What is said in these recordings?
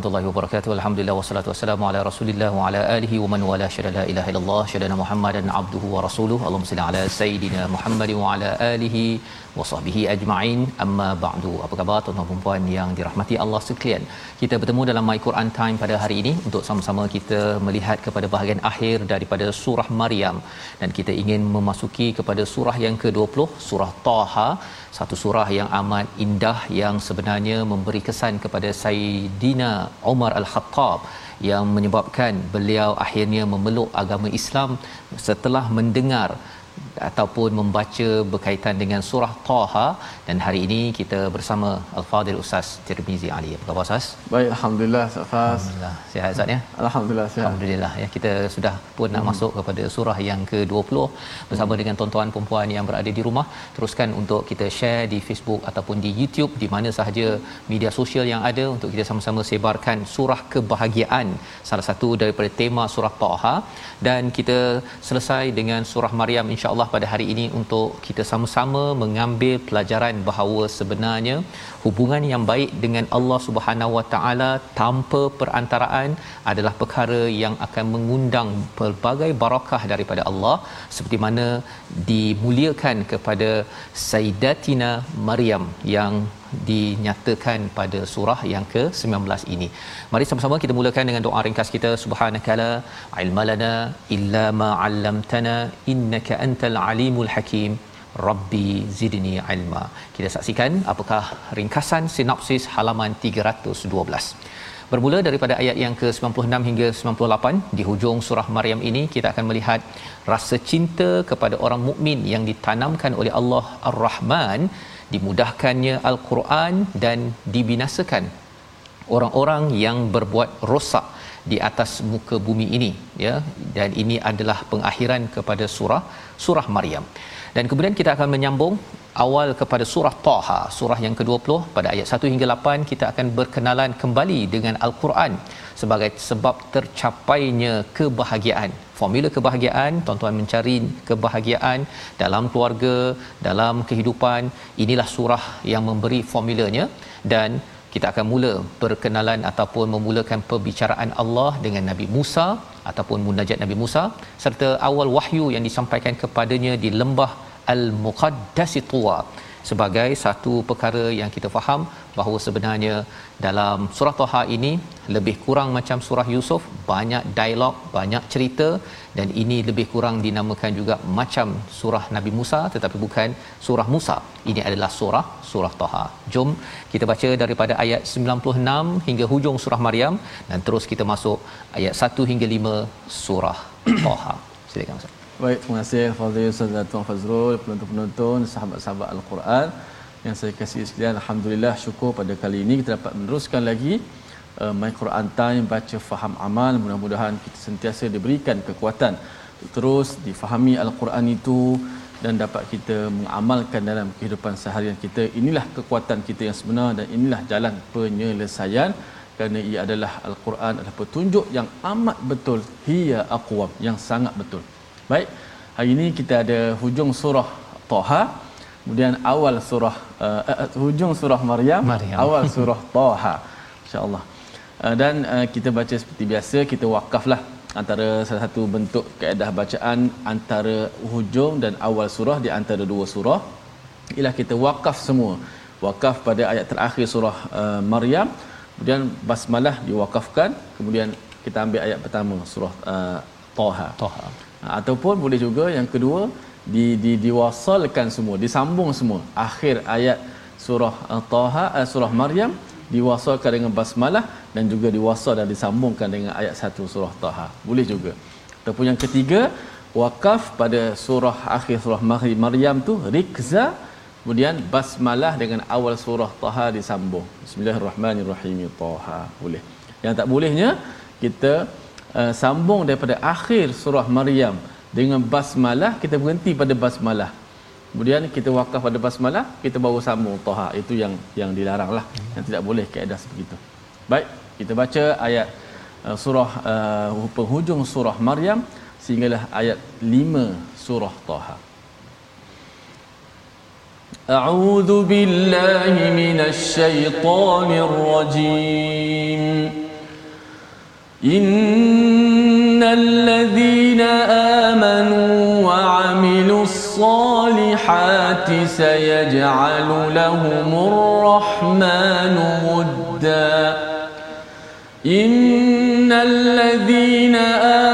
warahmatullahi wabarakatuh. Alhamdulillah wassalatu wassalamu ala Rasulillah wa ala alihi wa man wala syada la ilaha illallah syada Muhammadan abduhu wa rasuluhu. Allahumma salli ala sayidina Muhammad wa ala alihi wa sahbihi ajma'in. Amma ba'du. Apa khabar tuan-tuan dan puan yang dirahmati Allah sekalian? Kita bertemu dalam My Quran Time pada hari ini untuk sama-sama kita melihat kepada bahagian akhir daripada surah Maryam dan kita ingin memasuki kepada surah yang ke-20, surah Taha satu surah yang amat indah yang sebenarnya memberi kesan kepada Sayyidina Umar Al-Khattab yang menyebabkan beliau akhirnya memeluk agama Islam setelah mendengar ataupun membaca berkaitan dengan surah Taha dan hari ini kita bersama Al-Fadil Ustaz Tirmizi Ali. Apa khabar Ustaz? Baik, alhamdulillah Ustaz. Alhamdulillah. Sihat Ustaz ya? Alhamdulillah sihat. Alhamdulillah ya kita sudah pun nak hmm. masuk kepada surah yang ke-20 bersama hmm. dengan tuan-tuan puan yang berada di rumah teruskan untuk kita share di Facebook ataupun di YouTube di mana sahaja media sosial yang ada untuk kita sama-sama sebarkan surah kebahagiaan salah satu daripada tema surah Taha dan kita selesai dengan surah Maryam insya-Allah pada hari ini untuk kita sama-sama mengambil pelajaran bahawa sebenarnya hubungan yang baik dengan Allah Subhanahu Wa Taala tanpa perantaraan adalah perkara yang akan mengundang pelbagai barakah daripada Allah seperti mana dimuliakan kepada Sayyidatina Maryam yang dinyatakan pada surah yang ke-19 ini. Mari sama-sama kita mulakan dengan doa ringkas kita subhanakala ilmalana illa ma 'allamtana innaka antal alimul hakim. Rabbi zidni ilma. Kita saksikan apakah ringkasan sinopsis halaman 312. Bermula daripada ayat yang ke-96 hingga 98 di hujung surah Maryam ini kita akan melihat rasa cinta kepada orang mukmin yang ditanamkan oleh Allah Ar-Rahman dimudahkannya al-Quran dan dibinasakan orang-orang yang berbuat rosak di atas muka bumi ini ya. Dan ini adalah pengakhiran kepada surah surah Maryam. Dan kemudian kita akan menyambung awal kepada surah Taha surah yang ke-20 pada ayat 1 hingga 8 kita akan berkenalan kembali dengan al-Quran sebagai sebab tercapainya kebahagiaan formula kebahagiaan tuan-tuan mencari kebahagiaan dalam keluarga dalam kehidupan inilah surah yang memberi formulanya. Dan kita akan mula perkenalan ataupun memulakan perbicaraan Allah dengan Nabi Musa ataupun munajat Nabi Musa serta awal wahyu yang disampaikan kepadanya di lembah Al-Muqaddas Tuwa sebagai satu perkara yang kita faham bahawa sebenarnya dalam surah Taha ini lebih kurang macam surah Yusuf banyak dialog banyak cerita dan ini lebih kurang dinamakan juga macam surah Nabi Musa tetapi bukan surah Musa. Ini adalah surah surah Taha. Jom kita baca daripada ayat 96 hingga hujung surah Maryam dan terus kita masuk ayat 1 hingga 5 surah Taha. Silakan Ustaz Baik, terima kasih Fadil Ustaz Tuan Fazrul, penonton-penonton, sahabat-sahabat Al-Quran yang saya kasih sekalian. Alhamdulillah syukur pada kali ini kita dapat meneruskan lagi uh, My Quran Time baca faham amal. Mudah-mudahan kita sentiasa diberikan kekuatan terus difahami Al-Quran itu dan dapat kita mengamalkan dalam kehidupan seharian kita inilah kekuatan kita yang sebenar dan inilah jalan penyelesaian kerana ia adalah al-Quran adalah petunjuk yang amat betul hiya aqwam yang sangat betul baik hari ini kita ada hujung surah Taha kemudian awal surah uh, uh, hujung surah Maryam, Maryam. awal surah Taha insyaallah. Uh, dan uh, kita baca seperti biasa kita wakaflah antara salah satu bentuk kaedah bacaan antara hujung dan awal surah di antara dua surah. Ialah kita wakaf semua. Wakaf pada ayat terakhir surah uh, Maryam kemudian basmalah diwakafkan kemudian kita ambil ayat pertama surah uh, Taha Taha. Ha, ataupun boleh juga yang kedua di, di diwasalkan semua disambung semua. Akhir ayat surah Taha uh, surah Maryam diwasalkan dengan basmalah dan juga diwasal dan disambungkan dengan ayat satu surah Taha boleh juga. Ataupun yang ketiga wakaf pada surah akhir surah Maryam tu rikza kemudian basmalah dengan awal surah Taha disambung. Bismillahirrahmanirrahim Taha boleh. Yang tak bolehnya kita uh, sambung daripada akhir surah Maryam dengan basmalah kita berhenti pada basmalah kemudian kita wakaf pada basmalah kita baru sambung Taha itu yang yang dilarang lah yang tidak boleh keadaan sebegitu baik kita baca ayat uh, surah uh, penghujung surah Maryam sehinggalah ayat 5 surah Taha أعوذ بالله من الشيطان الرجيم إن الذين آمنوا وعملوا الصالحات سيجعل لهم الرحمن ودا إن الذين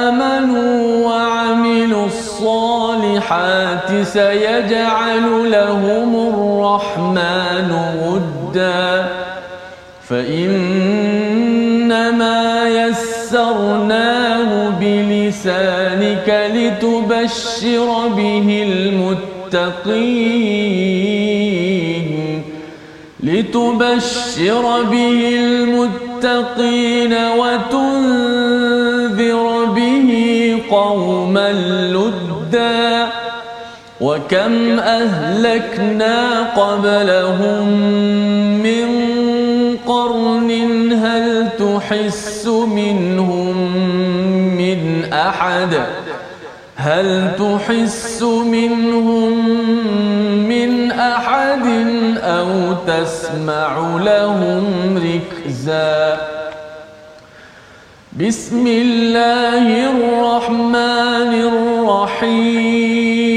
آمنوا وعملوا الصالحات سيجعل لهم الرحمن ودا فإنما يسرناه بلسانك لتبشر به المتقين لتبشر به المتقين وتنذر به قوما لدا وكم أهلكنا قبلهم من قرن هل تحس منهم من أحد؟ هل تحس منهم من أحد أو تسمع لهم ركزا؟ بسم الله الرحمن الرحيم.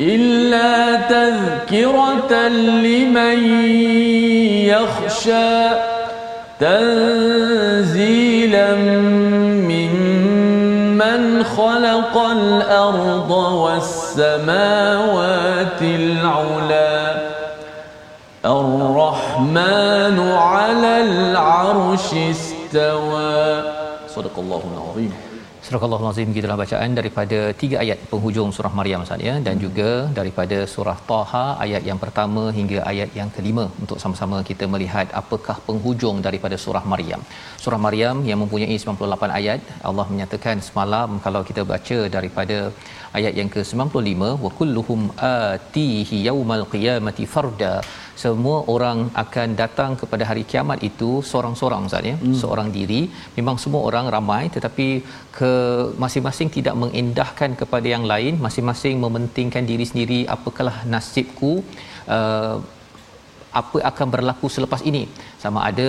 إلا تذكرة لمن يخشى تنزيلا ممن خلق الأرض والسماوات العلا الرحمن على العرش استوى صدق الله العظيم. Surah Al-Azim gitulah bacaan daripada tiga ayat penghujung surah Maryam Ustaz ya dan juga daripada surah Taha ayat yang pertama hingga ayat yang kelima untuk sama-sama kita melihat apakah penghujung daripada surah Maryam. Surah Maryam yang mempunyai 98 ayat Allah menyatakan semalam kalau kita baca daripada ayat yang ke-95 wa kulluhum atihi yaumal qiyamati farda. Semua orang akan datang kepada hari kiamat itu seorang-seorang Ustaz ya? Hmm. seorang diri. Memang semua orang ramai tetapi ke masing-masing tidak mengindahkan kepada yang lain. Masing-masing mementingkan diri sendiri apakah nasibku? Uh, apa akan berlaku selepas ini. Sama ada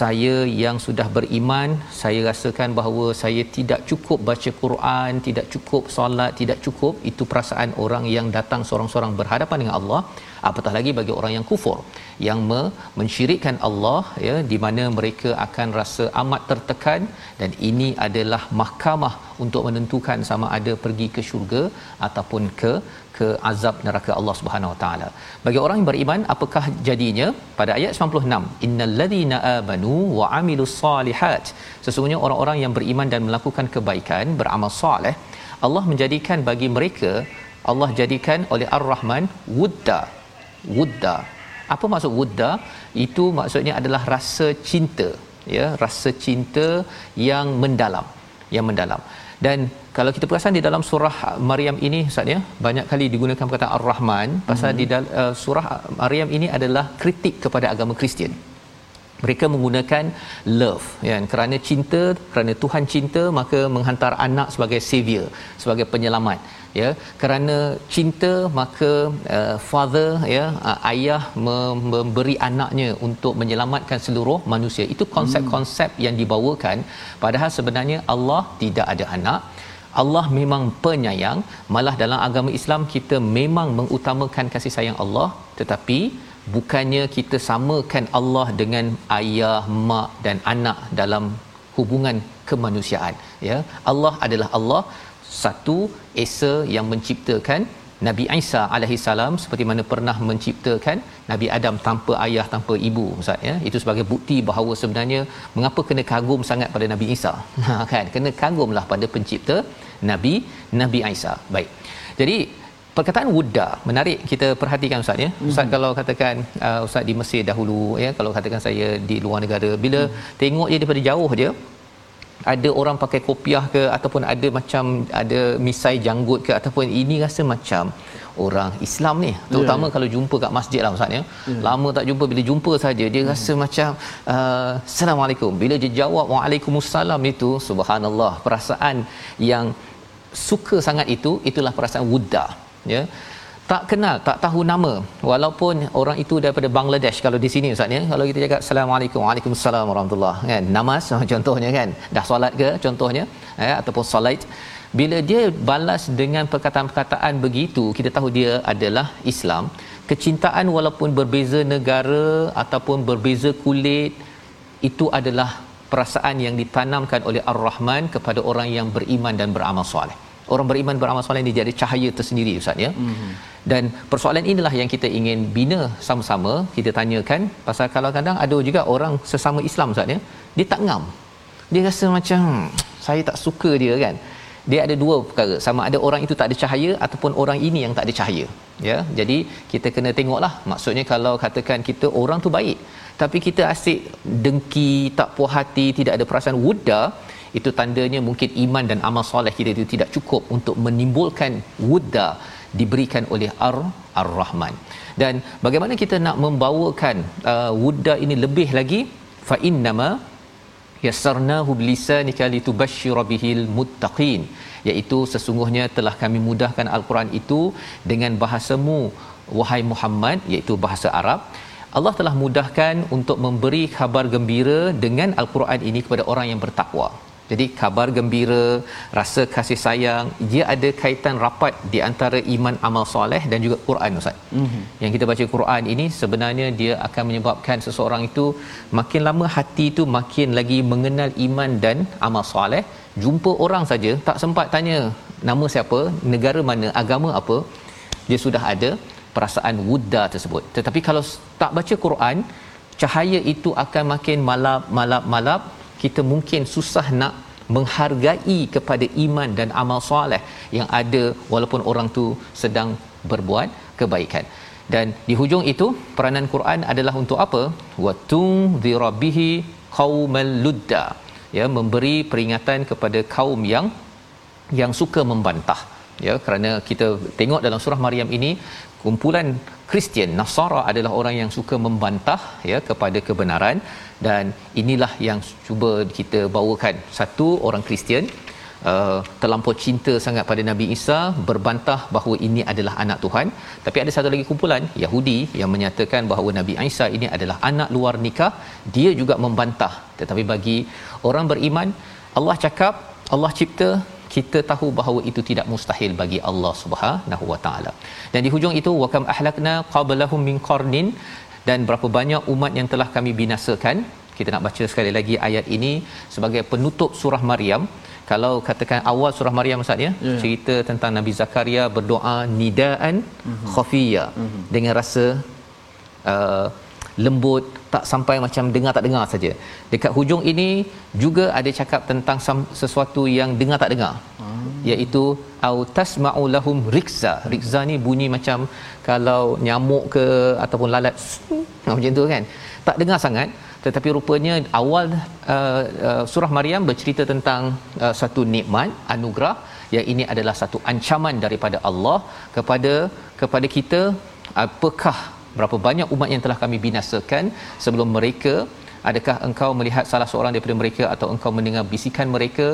saya yang sudah beriman saya rasakan bahawa saya tidak cukup baca Quran tidak cukup solat tidak cukup itu perasaan orang yang datang seorang-seorang berhadapan dengan Allah apatah lagi bagi orang yang kufur yang me- mensyirikkan Allah ya di mana mereka akan rasa amat tertekan dan ini adalah mahkamah untuk menentukan sama ada pergi ke syurga ataupun ke ke azab neraka Allah Subhanahu Wa Taala. Bagi orang yang beriman apakah jadinya? Pada ayat 96, innal ladzina amanu wa amilus solihat. Sesungguhnya orang-orang yang beriman dan melakukan kebaikan, beramal soleh, Allah menjadikan bagi mereka Allah jadikan oleh Ar-Rahman wudda wudda apa maksud wudda itu maksudnya adalah rasa cinta ya rasa cinta yang mendalam yang mendalam dan kalau kita perasan di dalam surah Maryam ini Ustaz ya banyak kali digunakan perkataan Ar-Rahman pasal hmm. di dalam uh, surah Maryam ini adalah kritik kepada agama Kristian. Mereka menggunakan love ya kerana cinta kerana Tuhan cinta maka menghantar anak sebagai savior sebagai penyelamat ya. Kerana cinta maka uh, father ya uh, ayah memberi anaknya untuk menyelamatkan seluruh manusia. Itu konsep-konsep yang dibawakan. Padahal sebenarnya Allah tidak ada anak Allah memang penyayang. Malah dalam agama Islam kita memang mengutamakan kasih sayang Allah. Tetapi bukannya kita samakan Allah dengan ayah mak dan anak dalam hubungan kemanusiaan. Ya Allah adalah Allah satu esa yang menciptakan Nabi Isa alaihi salam seperti mana pernah menciptakan Nabi Adam tanpa ayah tanpa ibu ustaz ya. Itu sebagai bukti bahawa sebenarnya mengapa kena kagum sangat pada Nabi Isa? Ha kan? Kena kagumlah pada pencipta Nabi Nabi Isa. Baik. Jadi perkataan wudda menarik kita perhatikan ustaz ya. Ustaz mm-hmm. kalau katakan uh, ustaz di Mesir dahulu ya kalau katakan saya di luar negara bila mm. tengok dia daripada jauh dia ada orang pakai kopiah ke ataupun ada macam ada misai janggut ke ataupun ini rasa macam orang Islam ni terutama yeah. kalau jumpa kat masjid lah ustaz ya yeah. lama tak jumpa bila jumpa saja dia hmm. rasa macam uh, assalamualaikum bila dia jawab waalaikumsalam itu subhanallah perasaan yang suka sangat itu itulah perasaan wudda ya tak kenal tak tahu nama. Walaupun orang itu daripada Bangladesh. Kalau di sini ustaz ya. Kalau kita cakap assalamualaikum waalaikumsalam warahmatullahi kan? Namaz contohnya kan? Dah solat ke contohnya ya ataupun solat. Bila dia balas dengan perkataan-perkataan begitu kita tahu dia adalah Islam. Kecintaan walaupun berbeza negara ataupun berbeza kulit itu adalah perasaan yang ditanamkan oleh Ar-Rahman kepada orang yang beriman dan beramal soleh orang beriman beramal soleh ini jadi cahaya tersendiri ustaz ya. Mm-hmm. dan persoalan inilah yang kita ingin bina sama-sama. Kita tanyakan pasal kalau kadang ada juga orang sesama Islam ustaz ya dia tak ngam. Dia rasa macam saya tak suka dia kan. Dia ada dua perkara. Sama ada orang itu tak ada cahaya ataupun orang ini yang tak ada cahaya ya. Jadi kita kena tengoklah. Maksudnya kalau katakan kita orang tu baik tapi kita asyik dengki tak puas hati tidak ada perasaan wudda itu tandanya mungkin iman dan amal soleh kita itu tidak cukup untuk menimbulkan wudda diberikan oleh ar ar-rahman. Dan bagaimana kita nak membawakan uh, wudda ini lebih lagi? Fa innama yassarnahu bilisanika litubashshira bihil muttaqin. Iaitu sesungguhnya telah kami mudahkan al-Quran itu dengan bahasamu wahai Muhammad iaitu bahasa Arab. Allah telah mudahkan untuk memberi khabar gembira dengan al-Quran ini kepada orang yang bertakwa jadi kabar gembira, rasa kasih sayang, dia ada kaitan rapat di antara iman amal soleh dan juga Quran Ustaz. Mm-hmm. Yang kita baca Quran ini sebenarnya dia akan menyebabkan seseorang itu makin lama hati itu makin lagi mengenal iman dan amal soleh. Jumpa orang saja tak sempat tanya nama siapa, negara mana, agama apa, dia sudah ada perasaan wudda tersebut. Tetapi kalau tak baca Quran, cahaya itu akan makin malap-malap-malap kita mungkin susah nak menghargai kepada iman dan amal soleh yang ada walaupun orang tu sedang berbuat kebaikan. Dan di hujung itu peranan Quran adalah untuk apa? Watung dzirabihi qaumal ludda. Ya memberi peringatan kepada kaum yang yang suka membantah. Ya kerana kita tengok dalam surah Maryam ini kumpulan Kristian Nasara adalah orang yang suka membantah ya kepada kebenaran dan inilah yang cuba kita bawakan. Satu orang Kristian uh, terlampau cinta sangat pada Nabi Isa berbantah bahawa ini adalah anak Tuhan. Tapi ada satu lagi kumpulan Yahudi yang menyatakan bahawa Nabi Isa ini adalah anak luar nikah. Dia juga membantah. Tetapi bagi orang beriman Allah cakap Allah cipta kita tahu bahawa itu tidak mustahil bagi Allah Subhanahu wa taala. Dan di hujung itu wakam ahlakna qablahum min qarnin dan berapa banyak umat yang telah kami binasakan. Kita nak baca sekali lagi ayat ini sebagai penutup surah Maryam. Kalau katakan awal surah Maryam Ustaz ya, yeah. cerita tentang Nabi Zakaria berdoa nidaan uh-huh. khafiyya uh-huh. dengan rasa uh, lembut tak sampai macam dengar tak dengar saja. Dekat hujung ini juga ada cakap tentang sesuatu yang dengar tak dengar. Hmm. iaitu au tasma'u lahum rikza. Rikza ni bunyi macam kalau nyamuk ke ataupun lalat macam tu kan. Tak dengar sangat tetapi rupanya awal uh, uh, surah Maryam bercerita tentang uh, satu nikmat anugerah yang ini adalah satu ancaman daripada Allah kepada kepada kita apakah berapa banyak umat yang telah kami binasakan sebelum mereka adakah engkau melihat salah seorang daripada mereka atau engkau mendengar bisikan mereka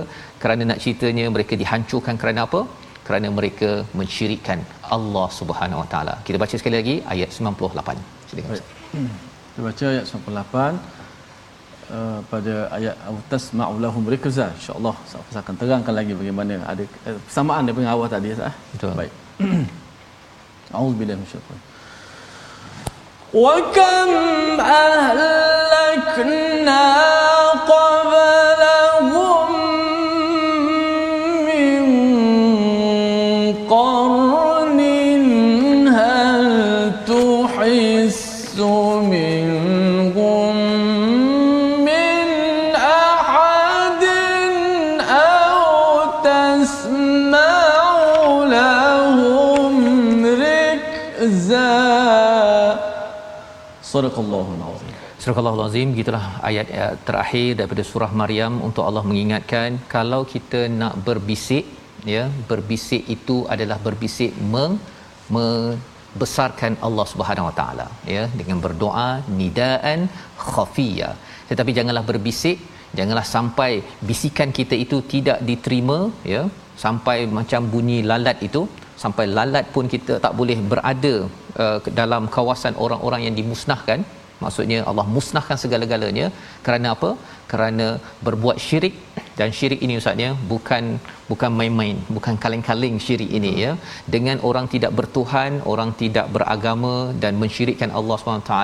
kerana nak ceritanya mereka dihancurkan kerana apa kerana mereka mensyirikkan Allah Subhanahu Wa Taala. Kita baca sekali lagi ayat 98. Silakan. Hmm. Kita baca ayat 98 uh, pada ayat autas ma'ulahum rikza insyaallah saya akan terangkan lagi bagaimana ada uh, persamaan daripada awal tadi ya betul baik auzubillahi minasyaitan wa kam Sadaqallahul azim. Sadaqallahul azim gitulah ayat uh, terakhir daripada surah Maryam untuk Allah mengingatkan kalau kita nak berbisik ya berbisik itu adalah berbisik meng, membesarkan Allah Subhanahu Wa Taala ya dengan berdoa nidaan khafiya. Tetapi janganlah berbisik janganlah sampai bisikan kita itu tidak diterima ya sampai macam bunyi lalat itu sampai lalat pun kita tak boleh berada uh, dalam kawasan orang-orang yang dimusnahkan. Maksudnya Allah musnahkan segala-galanya. Kerana apa? Kerana berbuat syirik. Dan syirik ini ustaznya bukan bukan main-main. Bukan kaleng-kaleng syirik ini ya. Dengan orang tidak bertuhan orang tidak beragama dan mensyirikkan Allah SWT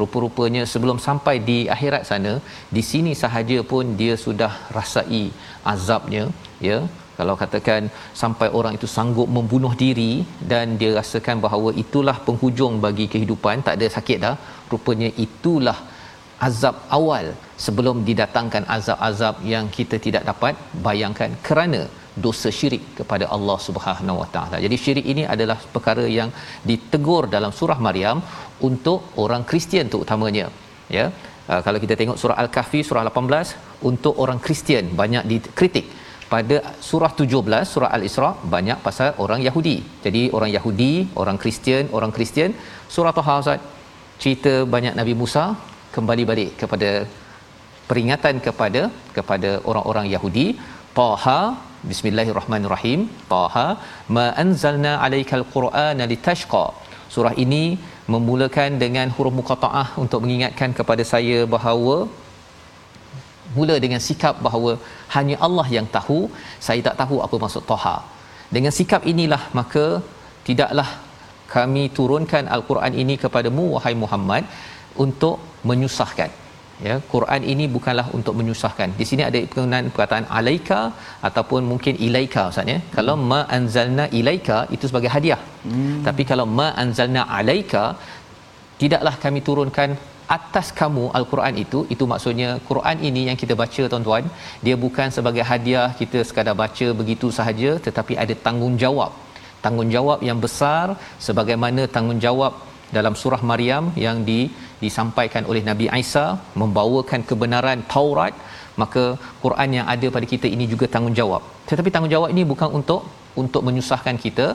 rupa-rupanya sebelum sampai di akhirat sana di sini sahaja pun dia sudah rasai azabnya ya kalau katakan sampai orang itu sanggup membunuh diri dan dia rasakan bahawa itulah penghujung bagi kehidupan tak ada sakit dah rupanya itulah azab awal sebelum didatangkan azab-azab yang kita tidak dapat bayangkan kerana dosa syirik kepada Allah Subhanahu Wa Taala. Jadi syirik ini adalah perkara yang ditegur dalam surah Maryam untuk orang Kristian terutamanya. Ya. Uh, kalau kita tengok surah Al-Kahfi surah 18 untuk orang Kristian banyak dikritik pada surah 17 surah al-isra banyak pasal orang Yahudi. Jadi orang Yahudi, orang Kristian, orang Kristian surah Taha Ustaz cerita banyak Nabi Musa kembali balik kepada peringatan kepada kepada orang-orang Yahudi. Taha Bismillahirrahmanirrahim. Taha ma anzalna alaikal qur'ana litashqa. Surah ini memulakan dengan huruf muqattaah untuk mengingatkan kepada saya bahawa mula dengan sikap bahawa hanya Allah yang tahu saya tak tahu apa maksud toha dengan sikap inilah maka tidaklah kami turunkan al-Quran ini kepadamu wahai Muhammad untuk menyusahkan ya Quran ini bukanlah untuk menyusahkan di sini ada penggunaan perkataan alaika ataupun mungkin ilaika ustaz ya hmm. kalau ma anzalna ilaika itu sebagai hadiah hmm. tapi kalau ma anzalna alaika tidaklah kami turunkan atas kamu al-Quran itu itu maksudnya Quran ini yang kita baca tuan-tuan dia bukan sebagai hadiah kita sekadar baca begitu sahaja tetapi ada tanggungjawab. Tanggungjawab yang besar sebagaimana tanggungjawab dalam surah Maryam yang di, disampaikan oleh Nabi Isa membawakan kebenaran Taurat maka Quran yang ada pada kita ini juga tanggungjawab. Tetapi tanggungjawab ini bukan untuk untuk menyusahkan kita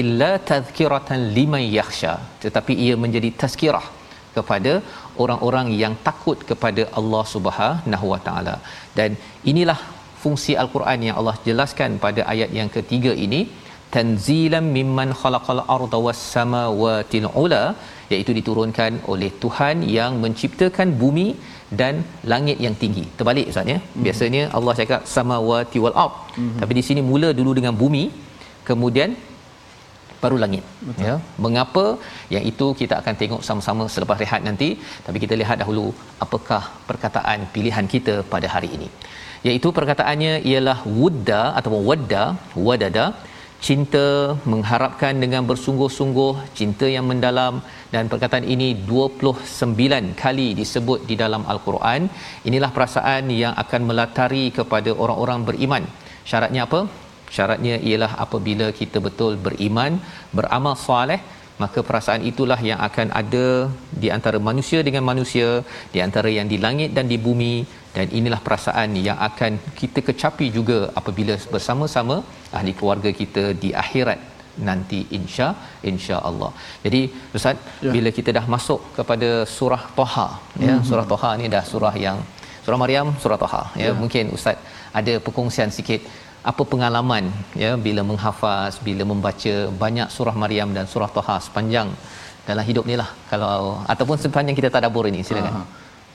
illa tazkiratan liman yakhsha. Tetapi ia menjadi tazkirah kepada orang-orang yang takut kepada Allah Subhanahu Wa Taala. Dan inilah fungsi al-Quran yang Allah jelaskan pada ayat yang ketiga ini tanzilan mimman khalaqal arda was samawati ula iaitu diturunkan oleh Tuhan yang menciptakan bumi dan langit yang tinggi. Terbalik ustaz ya. Mm-hmm. Biasanya Allah cakap samawati wal ard. Mm-hmm. Tapi di sini mula dulu dengan bumi kemudian baru langit Betul. ya. Mengapa? Yang itu kita akan tengok sama-sama selepas rehat nanti. Tapi kita lihat dahulu apakah perkataan pilihan kita pada hari ini. Iaitu perkataannya ialah wudda ataupun wadda wadada. Cinta mengharapkan dengan bersungguh-sungguh cinta yang mendalam. Dan perkataan ini 29 kali disebut di dalam al-Quran. Inilah perasaan yang akan melatari kepada orang-orang beriman. Syaratnya apa syaratnya ialah apabila kita betul beriman beramal soleh maka perasaan itulah yang akan ada di antara manusia dengan manusia di antara yang di langit dan di bumi dan inilah perasaan yang akan kita kecapi juga apabila bersama-sama ahli keluarga kita di akhirat nanti insya insya Allah. Jadi ustaz ya. bila kita dah masuk kepada surah Toha mm-hmm. ya mhm. surah Toha ni dah surah yang surah Maryam surah Toha ya. ya mungkin ustaz ada perkongsian sikit apa pengalaman ya bila menghafaz bila membaca banyak surah Maryam dan surah Toha sepanjang dalam hidup ni lah kalau ataupun sepanjang kita tadabur ini silakan. Aha.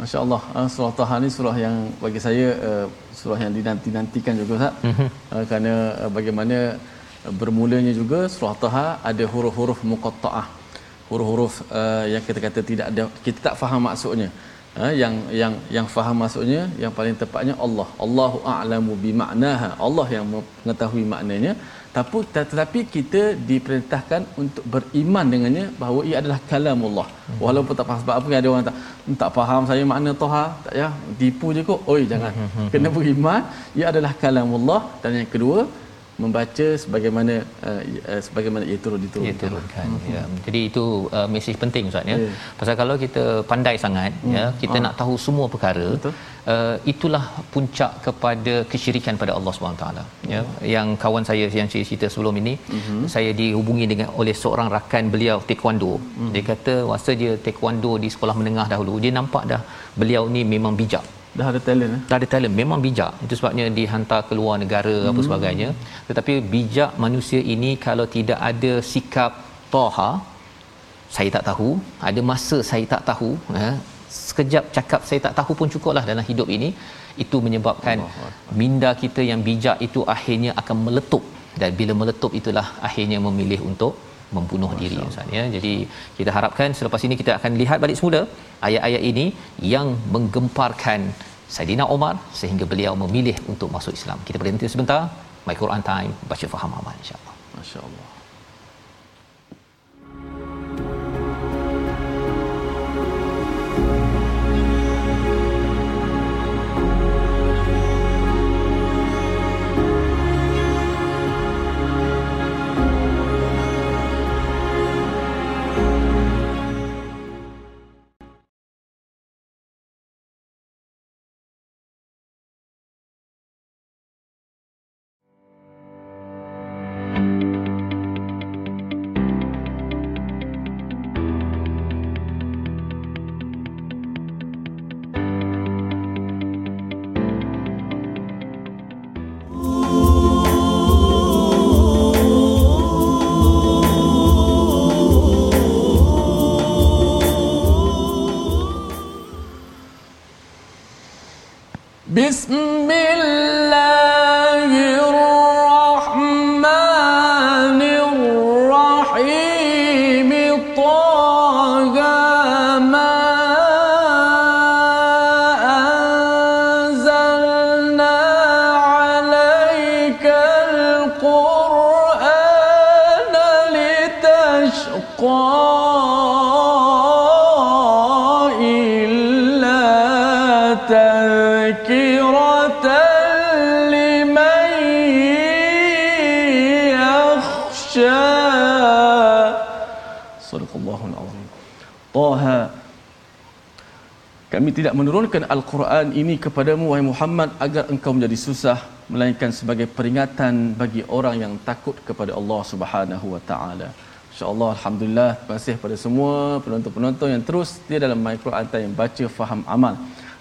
Masya Allah uh, surah Taha ni surah yang bagi saya uh, surah yang dinanti-nantikan juga Ustaz mm-hmm. kerana uh, bagaimana uh, bermulanya juga surah Taha ada huruf-huruf muqatta'ah huruf-huruf uh, yang kita kata tidak ada kita tak faham maksudnya uh, yang yang yang faham maksudnya yang paling tepatnya Allah. Allahu a'lamu bi ma'naha Allah yang mengetahui maknanya. Tapi tetapi kita diperintahkan untuk beriman dengannya bahawa ia adalah kalamullah. Hmm. walaupun tak faham sebab apa ada orang tak tak faham saya makna toha tak ya tipu je kok. Oi jangan. Hmm. hmm. Kena beriman ia adalah kalamullah. Dan yang kedua membaca sebagaimana uh, uh, sebagaimana ia turun diturunkan. Ia turunkan. Hmm. Ya. Jadi itu uh, mesej penting Ustaz ya. Yeah. Pasal kalau kita pandai sangat hmm. ya, kita oh. nak tahu semua perkara, uh, itulah puncak kepada kesyirikan pada Allah SWT ya. Oh. Yang kawan saya yang cerita sebelum ini, hmm. saya dihubungi dengan oleh seorang rakan beliau taekwondo. Hmm. Dia kata masa dia taekwondo di sekolah menengah dahulu, dia nampak dah beliau ni memang bijak dah ada talent eh? dah ada talent. Memang bijak. Itu sebabnya dihantar ke luar negara hmm. apa sebagainya. Tetapi bijak manusia ini kalau tidak ada sikap toha saya tak tahu. Ada masa saya tak tahu eh? sekejap cakap saya tak tahu pun cukuplah dalam hidup ini. Itu menyebabkan minda kita yang bijak itu akhirnya akan meletup. Dan bila meletup itulah akhirnya memilih untuk membunuh Masya diri Ustaz ya. Jadi kita harapkan selepas ini kita akan lihat balik semula ayat-ayat ini yang menggemparkan Saidina Omar sehingga beliau memilih untuk masuk Islam. Kita berhenti sebentar. My Quran Time baca faham aman insya-Allah. Masya-Allah. بسم tidak menurunkan Al-Quran ini kepadamu wahai Muhammad agar engkau menjadi susah melainkan sebagai peringatan bagi orang yang takut kepada Allah Subhanahu wa taala. Insya-Allah alhamdulillah terima kasih kepada semua penonton-penonton yang terus dia dalam My Quran yang baca faham amal.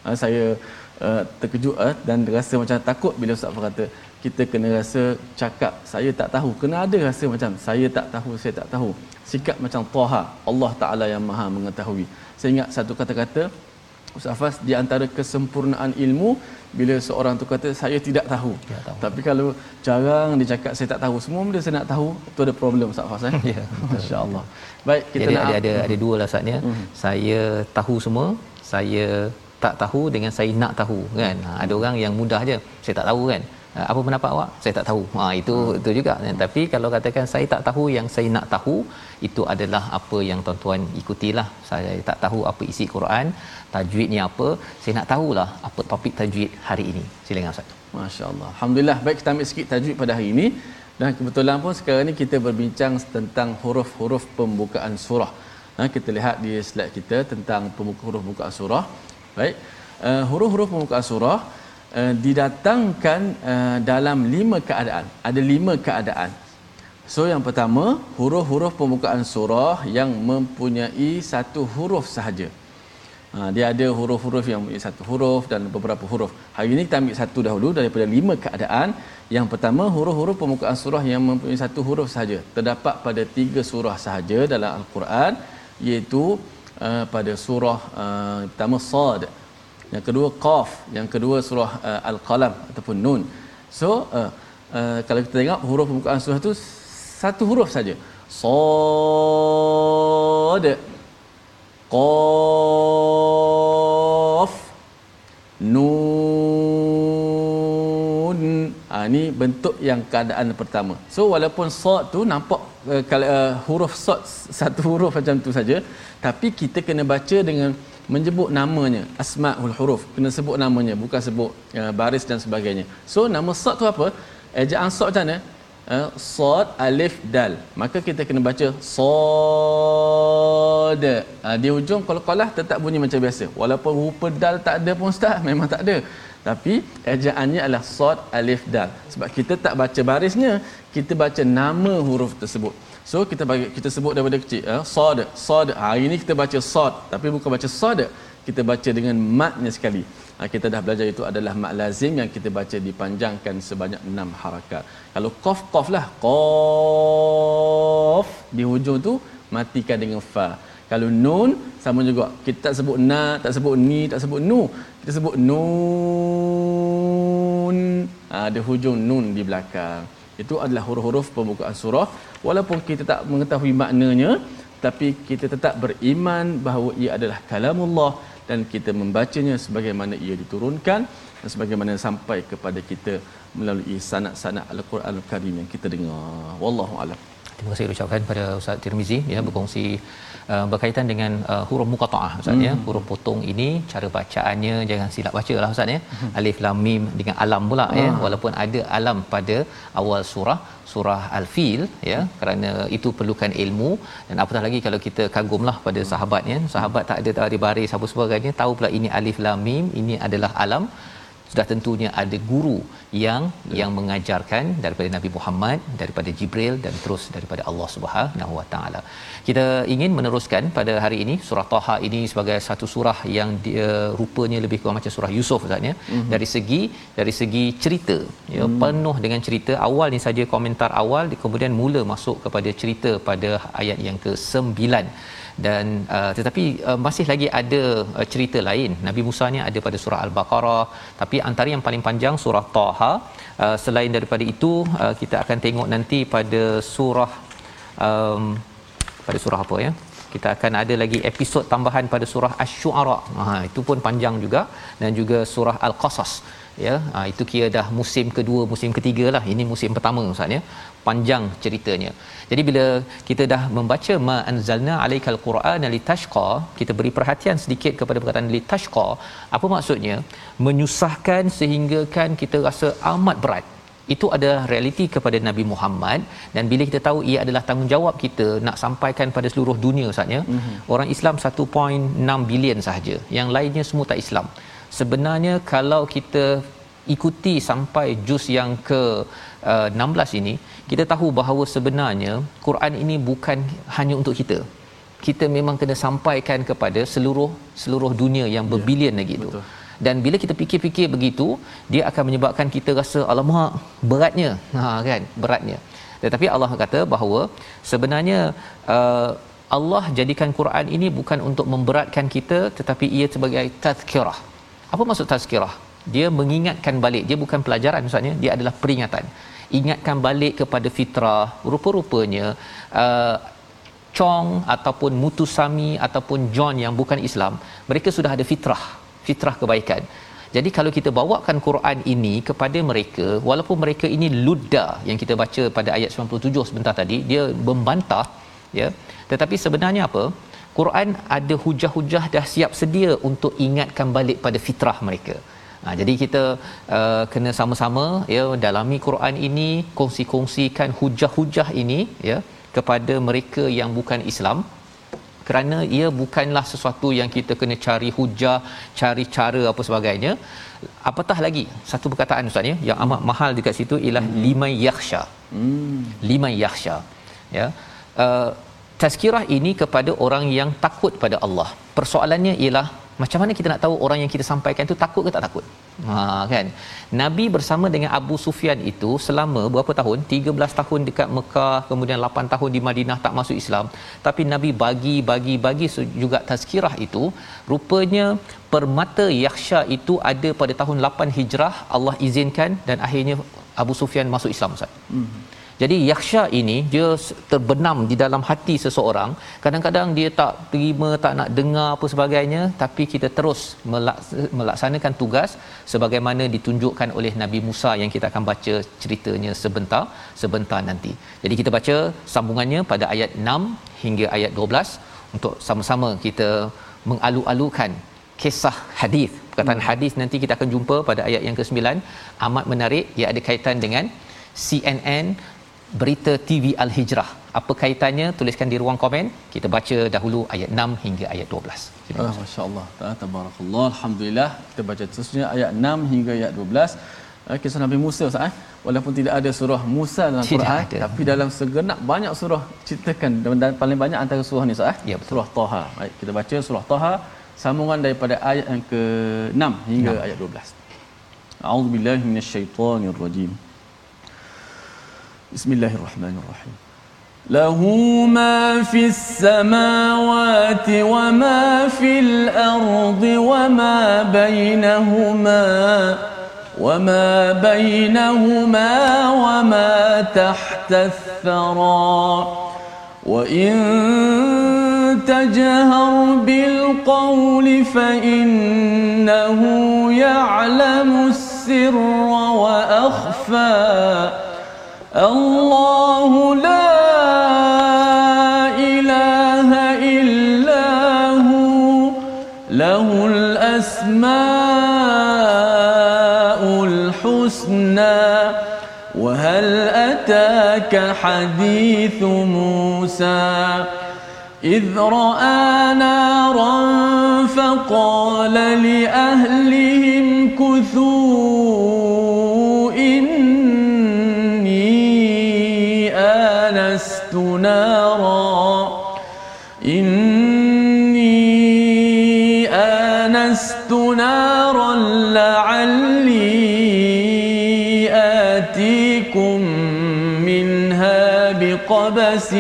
Uh, saya uh, terkejut uh, dan rasa macam takut bila Ustaz kata kita kena rasa cakap saya tak tahu kena ada rasa macam saya tak tahu saya tak tahu sikap macam Taha Allah Taala yang Maha mengetahui saya ingat satu kata-kata Ustaz Fas di antara kesempurnaan ilmu bila seorang tu kata saya tidak tahu. Ya, tahu. Tapi kalau jarang dia cakap saya tak tahu semua benda saya nak tahu tu ada problem Ustaz Fas eh. Ya. Masya-Allah. Baik kita Jadi nak ada ada, ada dua lah saatnya. Hmm. Saya tahu semua, saya tak tahu dengan saya nak tahu kan. Ha, ada orang yang mudah aja saya tak tahu kan apa pendapat awak? Saya tak tahu. Ha itu itu juga. Hmm. tapi kalau katakan saya tak tahu yang saya nak tahu itu adalah apa yang tuan-tuan ikutilah. Saya tak tahu apa isi Quran tajwid ni apa. Saya nak tahulah apa topik tajwid hari ini. Silakan ustaz. masya-Allah. Alhamdulillah. Baik kita ambil sikit tajwid pada hari ini. Dan kebetulan pun sekarang ni kita berbincang tentang huruf-huruf pembukaan surah. Ha, kita lihat di slide kita tentang pembuka huruf pembukaan surah. Baik. Uh, huruf-huruf pembukaan surah uh, didatangkan uh, dalam lima keadaan ada lima keadaan so yang pertama huruf-huruf pembukaan surah yang mempunyai satu huruf sahaja Ha, dia ada huruf-huruf yang mempunyai satu huruf dan beberapa huruf. Hari ini kita ambil satu dahulu daripada lima keadaan. Yang pertama, huruf-huruf pembukaan surah yang mempunyai satu huruf sahaja. Terdapat pada tiga surah sahaja dalam Al-Quran. Iaitu uh, pada surah uh, pertama Sad. Yang kedua Qaf. Yang kedua surah uh, Al-Qalam ataupun Nun. So, uh, uh, kalau kita tengok huruf pembukaan surah itu satu huruf saja. Sad. Qaf Nun ha, Ini bentuk yang keadaan pertama So walaupun sod tu nampak uh, kalau, uh, huruf sod Satu huruf macam tu saja Tapi kita kena baca dengan menyebut namanya Asma'ul huruf. Kena sebut namanya Bukan sebut uh, baris dan sebagainya. So nama sod tu apa? Ejaan sod macam mana? uh, sad alif dal. Maka kita kena baca sad uh, di ujung kalau qalah tetap bunyi macam biasa. Walaupun rupa dal tak ada pun ustaz memang tak ada. Tapi ejaannya adalah sad alif dal. Sebab kita tak baca barisnya kita baca nama huruf tersebut so kita bagi kita sebut daripada kecil uh, sad sad hari ini kita baca sad tapi bukan baca sad kita baca dengan matnya sekali Ha, kita dah belajar itu adalah mak lazim yang kita baca dipanjangkan sebanyak enam harakat. Kalau qaf qaf lah qaf di hujung tu matikan dengan fa. Kalau nun sama juga. Kita tak sebut na, tak sebut ni, tak sebut nu. Kita sebut nun. Ha, ada hujung nun di belakang. Itu adalah huruf-huruf pembukaan surah. Walaupun kita tak mengetahui maknanya, tapi kita tetap beriman bahawa ia adalah kalamullah dan kita membacanya sebagaimana ia diturunkan dan sebagaimana sampai kepada kita melalui sanad-sanad Al-Quran Al-Karim yang kita dengar. Wallahu a'lam. Terima kasih ucapkan pada Ustaz Tirmizi ya berkongsi uh, berkaitan dengan uh, huruf muqattaah Ustaz ya. hmm. ya. Huruf potong ini cara bacaannya jangan silap bacalah Ustaz ya. Hmm. Alif lam mim dengan alam pula ya. ah. ya walaupun ada alam pada awal surah surah al-fil ya hmm. kerana itu perlukan ilmu dan apatah lagi kalau kita kagumlah pada hmm. sahabatnya sahabat tak ada dari baris apa sebagainya tahu pula ini alif lam mim ini adalah alam sudah tentunya ada guru yang ya. yang mengajarkan daripada Nabi Muhammad daripada Jibril dan terus daripada Allah Subhanahu Wa Taala. Kita ingin meneruskan pada hari ini surah Taha ini sebagai satu surah yang dia rupanya lebih kurang macam surah Yusuf Ustaz ya. Mm-hmm. Dari segi dari segi cerita ya mm. penuh dengan cerita. Awal ni saja komentar awal kemudian mula masuk kepada cerita pada ayat yang ke-9 dan uh, tetapi uh, masih lagi ada uh, cerita lain Nabi Musa ni ada pada surah Al-Baqarah tapi antara yang paling panjang surah Taha uh, selain daripada itu uh, kita akan tengok nanti pada surah um, pada surah apa ya kita akan ada lagi episod tambahan pada surah Asy-Syu'ara. Ha itu pun panjang juga dan juga surah Al-Qasas ya. Ha itu kira dah musim kedua, musim ketiga lah. Ini musim pertama Ustaz ya. Panjang ceritanya. Jadi bila kita dah membaca ma anzalna alaikal qur'ana litashqa, kita beri perhatian sedikit kepada perkataan litashqa. Apa maksudnya? Menyusahkan sehingga kan kita rasa amat berat. Itu ada realiti kepada Nabi Muhammad dan bila kita tahu ia adalah tanggungjawab kita nak sampaikan pada seluruh dunia saatnya. Mm-hmm. Orang Islam 1.6 bilion sahaja. Yang lainnya semua tak Islam. Sebenarnya kalau kita ikuti sampai juz yang ke uh, 16 ini kita tahu bahawa sebenarnya Quran ini bukan hanya untuk kita. Kita memang kena sampaikan kepada seluruh seluruh dunia yang ya, berbilion ya, lagi itu dan bila kita fikir-fikir begitu dia akan menyebabkan kita rasa alamak beratnya. Ha kan? Beratnya. Tetapi Allah kata bahawa sebenarnya uh, Allah jadikan Quran ini bukan untuk memberatkan kita tetapi ia sebagai tazkirah. Apa maksud tazkirah dia mengingatkan balik. Dia bukan pelajaran maksudnya dia adalah peringatan. Ingatkan balik kepada fitrah rupa-rupanya uh, Chong ataupun Mutusami ataupun John yang bukan Islam mereka sudah ada fitrah fitrah kebaikan. Jadi kalau kita bawakan Quran ini kepada mereka walaupun mereka ini ludda yang kita baca pada ayat 97 sebentar tadi dia membantah ya. Tetapi sebenarnya apa? Quran ada hujah-hujah dah siap sedia untuk ingatkan balik pada fitrah mereka. Ha, jadi kita uh, kena sama-sama ya dalami Quran ini kongsi-kongsikan hujah-hujah ini ya kepada mereka yang bukan Islam kerana ia bukanlah sesuatu yang kita kena cari hujah, cari cara apa sebagainya. Apatah lagi satu perkataan ustaz ya yang amat mahal dekat situ ialah hmm. liman yakhsha. Hmm. Liman yakhsha. Ya. Uh, tazkirah ini kepada orang yang takut pada Allah. Persoalannya ialah macam mana kita nak tahu orang yang kita sampaikan itu takut ke tak takut? Ha kan. Nabi bersama dengan Abu Sufyan itu selama berapa tahun? 13 tahun dekat Mekah, kemudian 8 tahun di Madinah tak masuk Islam. Tapi Nabi bagi bagi bagi juga tazkirah itu, rupanya permata yakhsha itu ada pada tahun 8 Hijrah Allah izinkan dan akhirnya Abu Sufyan masuk Islam Ustaz. Hmm. Jadi yakhsha ini dia terbenam di dalam hati seseorang. Kadang-kadang dia tak terima, tak nak dengar apa sebagainya, tapi kita terus melaksanakan tugas sebagaimana ditunjukkan oleh Nabi Musa yang kita akan baca ceritanya sebentar sebentar nanti. Jadi kita baca sambungannya pada ayat 6 hingga ayat 12 untuk sama-sama kita mengalu-alukan kisah hadis. Perkataan hmm. hadis nanti kita akan jumpa pada ayat yang ke-9 amat menarik ia ada kaitan dengan CNN berita TV Al-Hijrah. Apa kaitannya? Tuliskan di ruang komen. Kita baca dahulu ayat 6 hingga ayat 12. Ah, Masya-Allah. Tabarakallah. Alhamdulillah. Kita baca terusnya ayat 6 hingga ayat 12. Uh, kisah Nabi Musa Ustaz eh? walaupun tidak ada surah Musa dalam tidak Quran ada. tapi dalam segenap banyak surah ceritakan dan paling banyak antara surah ni Ustaz eh? ya, surah Taha baik kita baca surah Taha sambungan daripada ayat yang ke-6 hingga 6. ayat 12 A'udzubillahi minasyaitonirrajim بسم الله الرحمن الرحيم. له ما في السماوات وما في الأرض وما بينهما وما بينهما وما تحت الثرى. وإن تجهر بالقول فإنه يعلم السر وأخفى. الله لا إله إلا هو له الأسماء الحسنى وهل أتاك حديث موسى؟ إذ رأى نارا فقال لأهلهم نارا. إني آنست نارا لعلي آتيكم منها بقبس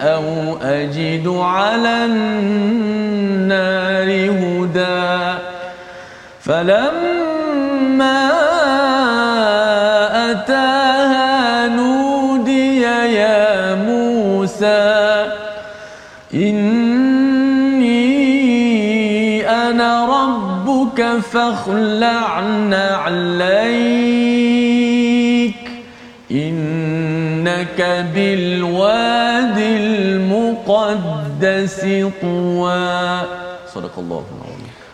أو أجد على النار هدى. فلما ربك فاخلع نعليك إنك بالواد المقدس طوى صدق الله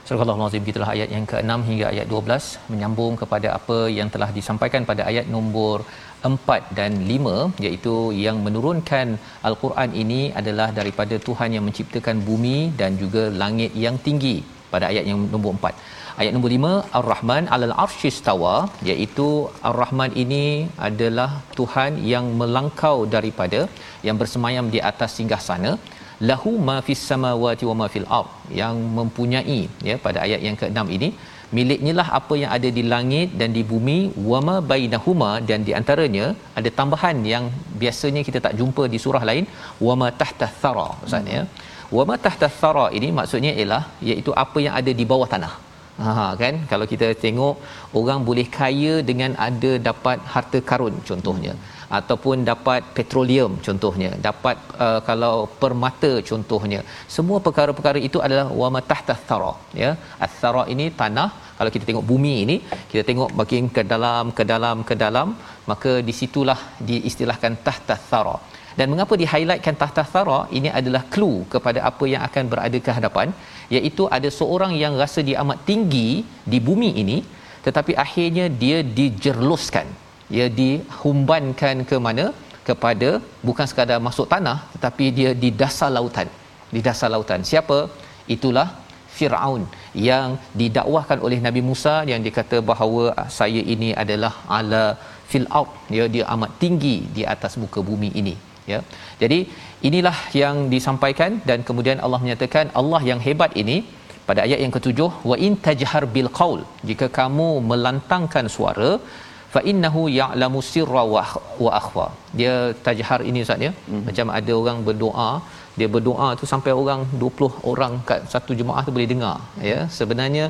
Surah Al-Azim gitulah ayat yang ke-6 hingga ayat 12 menyambung kepada apa yang telah disampaikan pada ayat nombor 4 dan 5 iaitu yang menurunkan al-Quran ini adalah daripada Tuhan yang menciptakan bumi dan juga langit yang tinggi pada ayat yang nombor 4. Ayat nombor 5 Ar-Rahman 'alal arsyistawa iaitu Ar-Rahman ini adalah Tuhan yang melangkau daripada yang bersemayam di atas singgah sana. Lahu ma fis samawati wa ma fil ard yang mempunyai ya pada ayat yang ke-6 ini miliknya lah apa yang ada di langit dan di bumi wama bainahuma dan di antaranya ada tambahan yang biasanya kita tak jumpa di surah lain wama tahta thara ustaz ya. Wama tahta thara ini maksudnya ialah iaitu apa yang ada di bawah tanah Ha kan? Kalau kita tengok orang boleh kaya dengan ada dapat harta karun contohnya. Hmm ataupun dapat petroleum contohnya. Dapat uh, kalau permata contohnya. Semua perkara-perkara itu adalah wama tahta thara ya? Athara ini tanah. Kalau kita tengok bumi ini kita tengok makin ke dalam ke dalam ke dalam maka di situlah diistilahkan tahta thara dan mengapa di highlightkan tahta thara? Ini adalah clue kepada apa yang akan berada ke hadapan iaitu ada seorang yang rasa dia amat tinggi di bumi ini tetapi akhirnya dia dijerluskan. Dia dihumbankan ke mana? Kepada bukan sekadar masuk tanah tetapi dia di dasar lautan. Di dasar lautan. Siapa? Itulah Firaun yang didakwahkan oleh Nabi Musa yang dikata bahawa ah, saya ini adalah ala fil out dia dia amat tinggi di atas muka bumi ini ya. Jadi inilah yang disampaikan dan kemudian Allah menyatakan Allah yang hebat ini pada ayat yang ketujuh wa in tajhar bil qaul. Jika kamu melantangkan suara fa innahu ya'lamu sirra wa akhfa. Dia tajhar ini ustaz ya. Mm-hmm. macam ada orang berdoa dia berdoa tu sampai orang 20 orang kat satu jemaah tu boleh dengar ya. Sebenarnya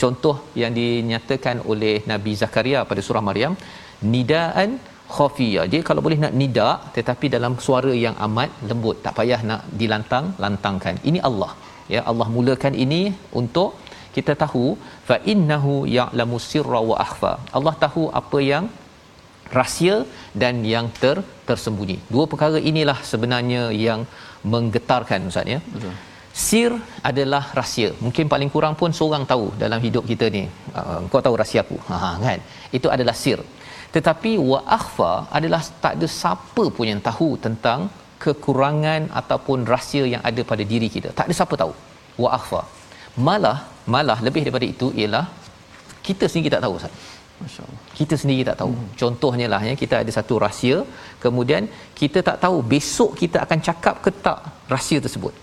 contoh yang dinyatakan oleh Nabi Zakaria pada surah Maryam nidaan khafiya dia kalau boleh nak nida tetapi dalam suara yang amat lembut tak payah nak dilantang lantangkan. Ini Allah. Ya Allah mulakan ini untuk kita tahu fa innahu ya'lamu sirra wa akhfa. Allah tahu apa yang rahsia dan yang ter tersembunyi. Dua perkara inilah sebenarnya yang menggetarkan ustaz ya. Betul. Sir adalah rahsia. Mungkin paling kurang pun seorang tahu dalam hidup kita ni. Uh, kau tahu rahsia aku? Ha kan? Itu adalah sir tetapi wa akhfa adalah tak ada siapa pun yang tahu tentang kekurangan ataupun rahsia yang ada pada diri kita tak ada siapa tahu wa akhfa malah malah lebih daripada itu ialah kita sendiri tak tahu Ustaz. Masya-Allah. Kita sendiri tak tahu. Hmm. Contohnya lah ya kita ada satu rahsia, kemudian kita tak tahu besok kita akan cakap ke tak rahsia tersebut.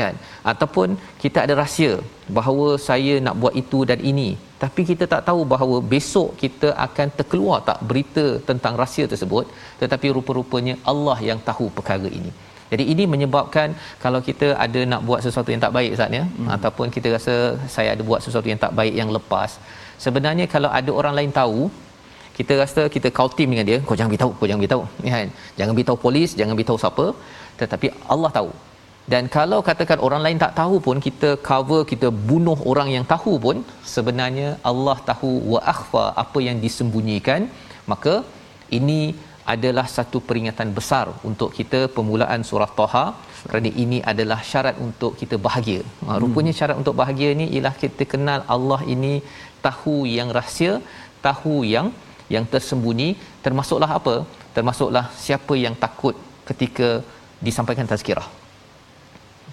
Kan? Ataupun kita ada rahsia bahawa saya nak buat itu dan ini, tapi kita tak tahu bahawa besok kita akan terkeluar tak berita tentang rahsia tersebut, tetapi rupa-rupanya Allah yang tahu perkara ini. Jadi ini menyebabkan kalau kita ada nak buat sesuatu yang tak baik Ustaz ya hmm. ataupun kita rasa saya ada buat sesuatu yang tak baik yang lepas sebenarnya kalau ada orang lain tahu kita rasa kita call team dengan dia kau jangan beritahu kau jangan beritahu kan jangan beritahu polis jangan beritahu siapa tetapi Allah tahu dan kalau katakan orang lain tak tahu pun kita cover kita bunuh orang yang tahu pun sebenarnya Allah tahu wa akhfa apa yang disembunyikan maka ini adalah satu peringatan besar untuk kita permulaan surah Taha kerana ini adalah syarat untuk kita bahagia. Ha, rupanya syarat untuk bahagia ni ialah kita kenal Allah ini tahu yang rahsia, tahu yang yang tersembunyi, termasuklah apa? Termasuklah siapa yang takut ketika disampaikan tazkirah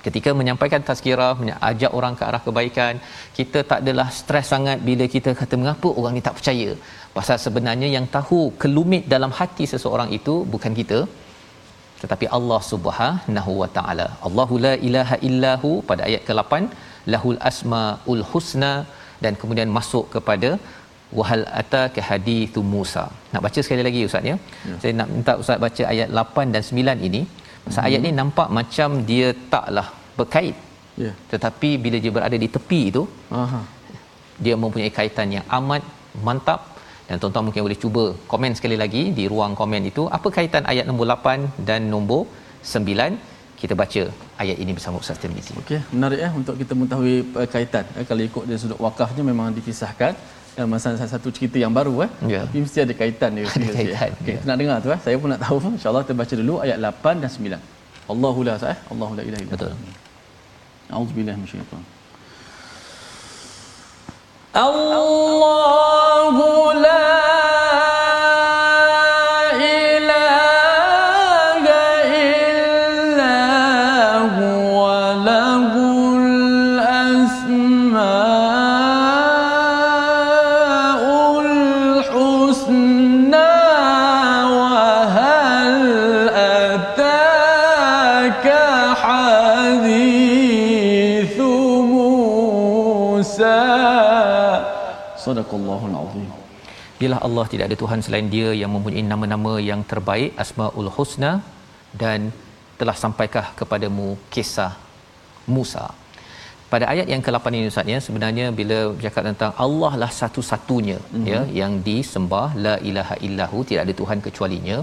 ketika menyampaikan tazkirah ajak orang ke arah kebaikan kita tak adalah stres sangat bila kita kata mengapa orang ni tak percaya? Pasal sebenarnya yang tahu kelumit dalam hati seseorang itu bukan kita tetapi Allah Subhanahu wa taala. Allahu la ilaha illahu pada ayat ke-8 lahul asmaul husna dan kemudian masuk kepada wahal ataka hadithu Musa. Nak baca sekali lagi ustaz ya, ya. saya nak minta ustaz baca ayat 8 dan 9 ini Pasal hmm. ayat ni nampak macam dia taklah berkait. Yeah. Tetapi bila dia berada di tepi itu, Aha. dia mempunyai kaitan yang amat mantap dan tuan-tuan mungkin boleh cuba komen sekali lagi di ruang komen itu apa kaitan ayat nombor 8 dan nombor 9 kita baca ayat ini bersama Ustaz Tirmizi. Okey, menarik eh untuk kita mengetahui uh, kaitan. Eh, kalau ikut dari sudut wakafnya memang dikisahkan dan masa satu cerita yang baru eh. Yeah. Tapi mesti ada kaitan dia. Ada kaitan. Okey, yeah. nak dengar tu eh. Saya pun nak tahu. Insya-Allah kita baca dulu ayat 8 dan 9. Allahu la sah. Allahu la ilaha illallah. Betul. A'udzubillahi minasyaitan. Allahu la Sadaqallahul azim. Ialah Allah tidak ada Tuhan selain Dia yang mempunyai nama-nama yang terbaik, Asmaul Husna dan telah sampaikah kepadamu kisah Musa. Pada ayat yang ke-8 ini Ustaz ya, sebenarnya bila bercakap tentang Allah lah satu-satunya mm-hmm. ya yang disembah, la ilaha illahu, tidak ada Tuhan kecualinya.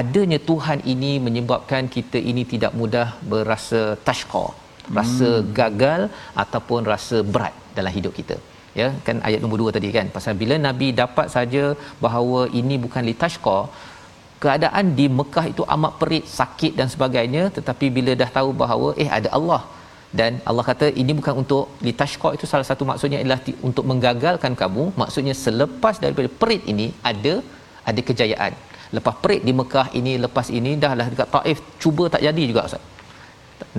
Adanya Tuhan ini menyebabkan kita ini tidak mudah berasa tashqa, rasa hmm. gagal ataupun rasa berat dalam hidup kita ya kan ayat nombor 2 tadi kan? Pasal bila nabi dapat saja bahawa ini bukan litashqa keadaan di Mekah itu amat perit sakit dan sebagainya tetapi bila dah tahu bahawa eh ada Allah. Dan Allah kata ini bukan untuk litashqa itu salah satu maksudnya adalah untuk menggagalkan kamu. Maksudnya selepas daripada perit ini ada ada kejayaan. Lepas perit di Mekah ini lepas ini dah lah dekat Taif cuba tak jadi juga Ustaz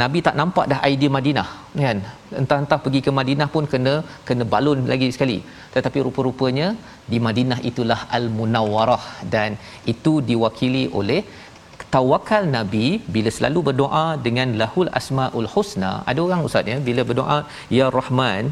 Nabi tak nampak dah idea Madinah kan? Entah-entah pergi ke Madinah pun kena kena balun lagi sekali. Tetapi rupa-rupanya di Madinah itulah al-munawwarah dan itu diwakili oleh tawakal Nabi bila selalu berdoa dengan lahul asmaul husna. Ada orang ustaz ya bila berdoa ya Rahman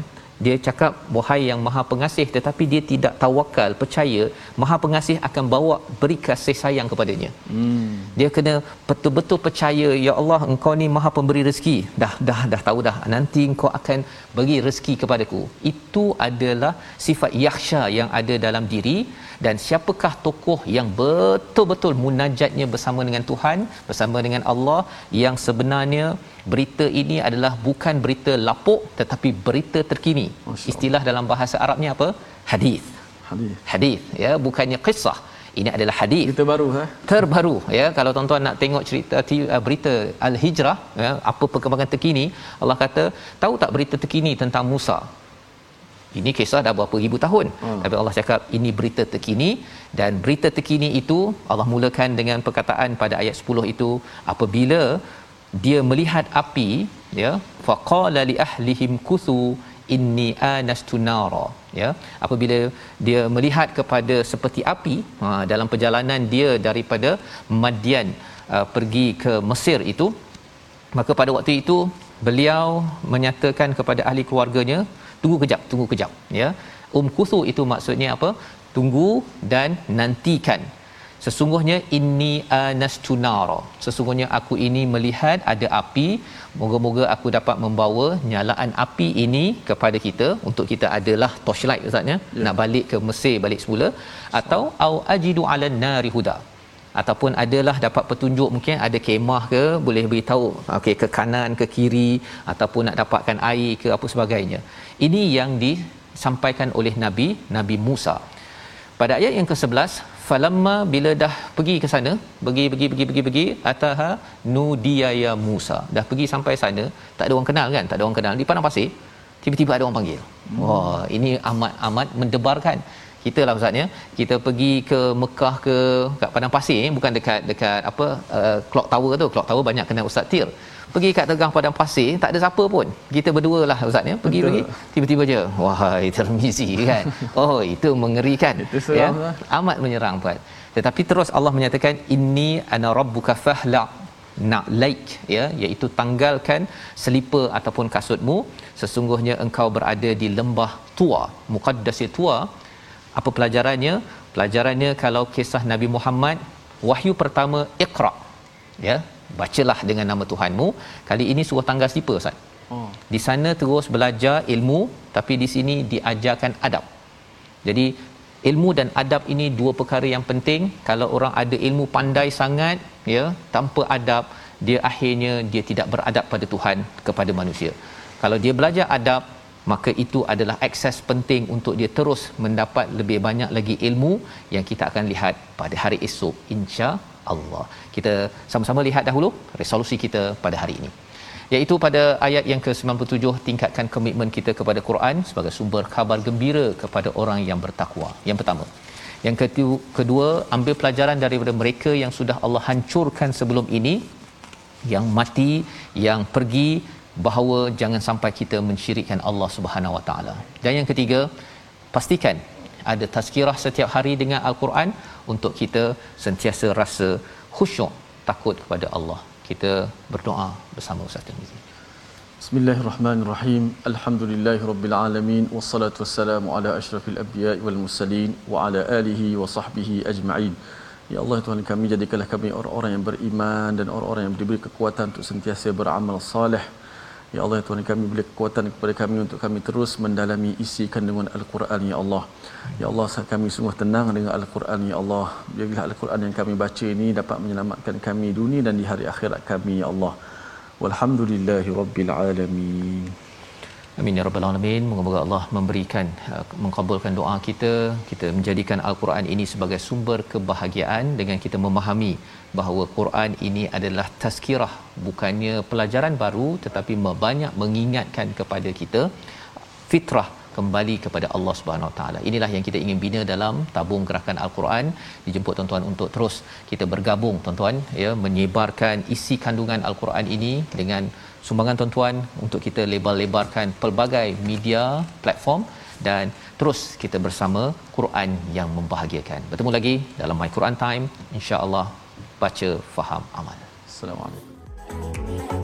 dia cakap wahai yang maha pengasih tetapi dia tidak tawakal percaya maha pengasih akan bawa beri kasih sayang kepadanya. Hmm. dia kena betul-betul percaya ya Allah engkau ni maha pemberi rezeki. Dah dah dah tahu dah. Nanti engkau akan beri rezeki kepadaku. Itu adalah sifat yakhsha yang ada dalam diri. Dan siapakah tokoh yang betul-betul munajatnya bersama dengan Tuhan bersama dengan Allah yang sebenarnya berita ini adalah bukan berita lapuk tetapi berita terkini. Istilah dalam bahasa Arabnya apa? Hadis hadis hadis ya bukannya kisah ini adalah hadis berita baru ha? Terbaru ya. Kalau tuan-tuan nak tengok cerita uh, berita al-hijrah ya apa perkembangan terkini Allah kata tahu tak berita terkini tentang Musa? Ini kisah dah berapa ribu tahun. Hmm. tapi Allah cakap ini berita terkini dan berita terkini itu Allah mulakan dengan perkataan pada ayat 10 itu apabila dia melihat api ya faqala li ahlihim kuthu inni anastu nara. Ya apabila dia melihat kepada seperti api ha, dalam perjalanan dia daripada Madian uh, pergi ke Mesir itu maka pada waktu itu beliau menyatakan kepada ahli keluarganya tunggu kejap tunggu kejap. Ya um kuthu itu maksudnya apa? Tunggu dan nantikan sesungguhnya inni anastu nara. Sesungguhnya aku ini melihat ada api. Moga-moga aku dapat membawa nyalaan api ini kepada kita. Untuk kita adalah torchlight ustaz ya. Yeah. nak balik ke Mesir balik semula. Atau au ajidu ala nari huda. Ataupun adalah dapat petunjuk mungkin ada kemah ke boleh beritahu okey ke kanan ke kiri ataupun nak dapatkan air ke apa sebagainya. Ini yang disampaikan oleh nabi nabi Musa. Pada ayat yang ke-11 falamma bila dah pergi ke sana pergi pergi pergi pergi pergi ataha nudiya ya Musa. Dah pergi sampai sana tak ada orang kenal kan? Tak ada orang kenal. Di padang pasir tiba-tiba ada orang panggil. Hmm. wah ini amat amat mendebarkan kita lah ustaz ya. Kita pergi ke Mekah ke kat padang pasir bukan dekat dekat apa uh, clock tower tu. Clock tower banyak kena ustaz tir. Pergi kat tegang padang pasir tak ada siapa pun. Kita berdua lah ustaz ya. Pergi pergi. Tiba-tiba je wahai termizi kan. Oh itu mengerikan itu ya. lah. amat menyerang puan tetapi terus Allah menyatakan inni ana rabbuka fahla nak like ya. Iaitu tanggalkan selipar ataupun kasutmu. Sesungguhnya engkau berada di lembah tua muqaddas tua apa pelajarannya? Pelajarannya kalau kisah Nabi Muhammad wahyu pertama iqra. Ya bacalah dengan nama Tuhanmu. Kali ini suruh tanggal slipper ustaz. Oh. di sana terus belajar ilmu tapi di sini diajarkan adab. Jadi ilmu dan adab ini dua perkara yang penting. Kalau orang ada ilmu pandai sangat ya tanpa adab dia akhirnya dia tidak beradab pada Tuhan kepada manusia. Kalau dia belajar adab maka itu adalah akses penting untuk dia terus mendapat lebih banyak lagi ilmu yang kita akan lihat pada hari esok insya Allah. Kita sama-sama lihat dahulu resolusi kita pada hari ini. Iaitu pada ayat yang ke-97 tingkatkan komitmen kita kepada Quran sebagai sumber khabar gembira kepada orang yang bertakwa. Yang pertama. Yang kedua, ambil pelajaran daripada mereka yang sudah Allah hancurkan sebelum ini yang mati, yang pergi bahawa jangan sampai kita mensyirikkan Allah Subhanahu Wa Taala. Dan yang ketiga, pastikan ada tazkirah setiap hari dengan al-Quran untuk kita sentiasa rasa khusyuk takut kepada Allah. Kita berdoa bersama Ustaz Tirmizi. Bismillahirrahmanirrahim. Alhamdulillahirabbil alamin wassalatu wassalamu ala asyrafil anbiya'i wal mursalin wa ala alihi wa sahbihi ajma'in. Ya Allah Tuhan kami jadikanlah kami orang-orang yang beriman dan orang-orang yang diberi kekuatan untuk sentiasa beramal saleh Ya Allah Tuhan kami beri kekuatan kepada kami untuk kami terus mendalami isi kandungan Al-Quran Ya Allah. Ya Allah kami sungguh tenang dengan Al-Quran Ya Allah Biarlah Al-Quran yang kami baca ini dapat menyelamatkan kami dunia dan di hari akhirat kami Ya Allah. Walhamdulillahi Rabbil Alamin Amin ya rabbal alamin. Moga-moga Allah memberikan uh, mengabulkan doa kita, kita menjadikan al-Quran ini sebagai sumber kebahagiaan dengan kita memahami bahawa Quran ini adalah tazkirah, bukannya pelajaran baru tetapi banyak mengingatkan kepada kita fitrah kembali kepada Allah Subhanahu Wa Taala. Inilah yang kita ingin bina dalam tabung gerakan Al-Quran. Dijemput tuan-tuan untuk terus kita bergabung tuan-tuan ya menyebarkan isi kandungan Al-Quran ini dengan sumbangan tuan-tuan untuk kita lebar-lebarkan pelbagai media platform dan terus kita bersama Quran yang membahagiakan. Bertemu lagi dalam My Quran Time insya-Allah baca faham amal. Assalamualaikum.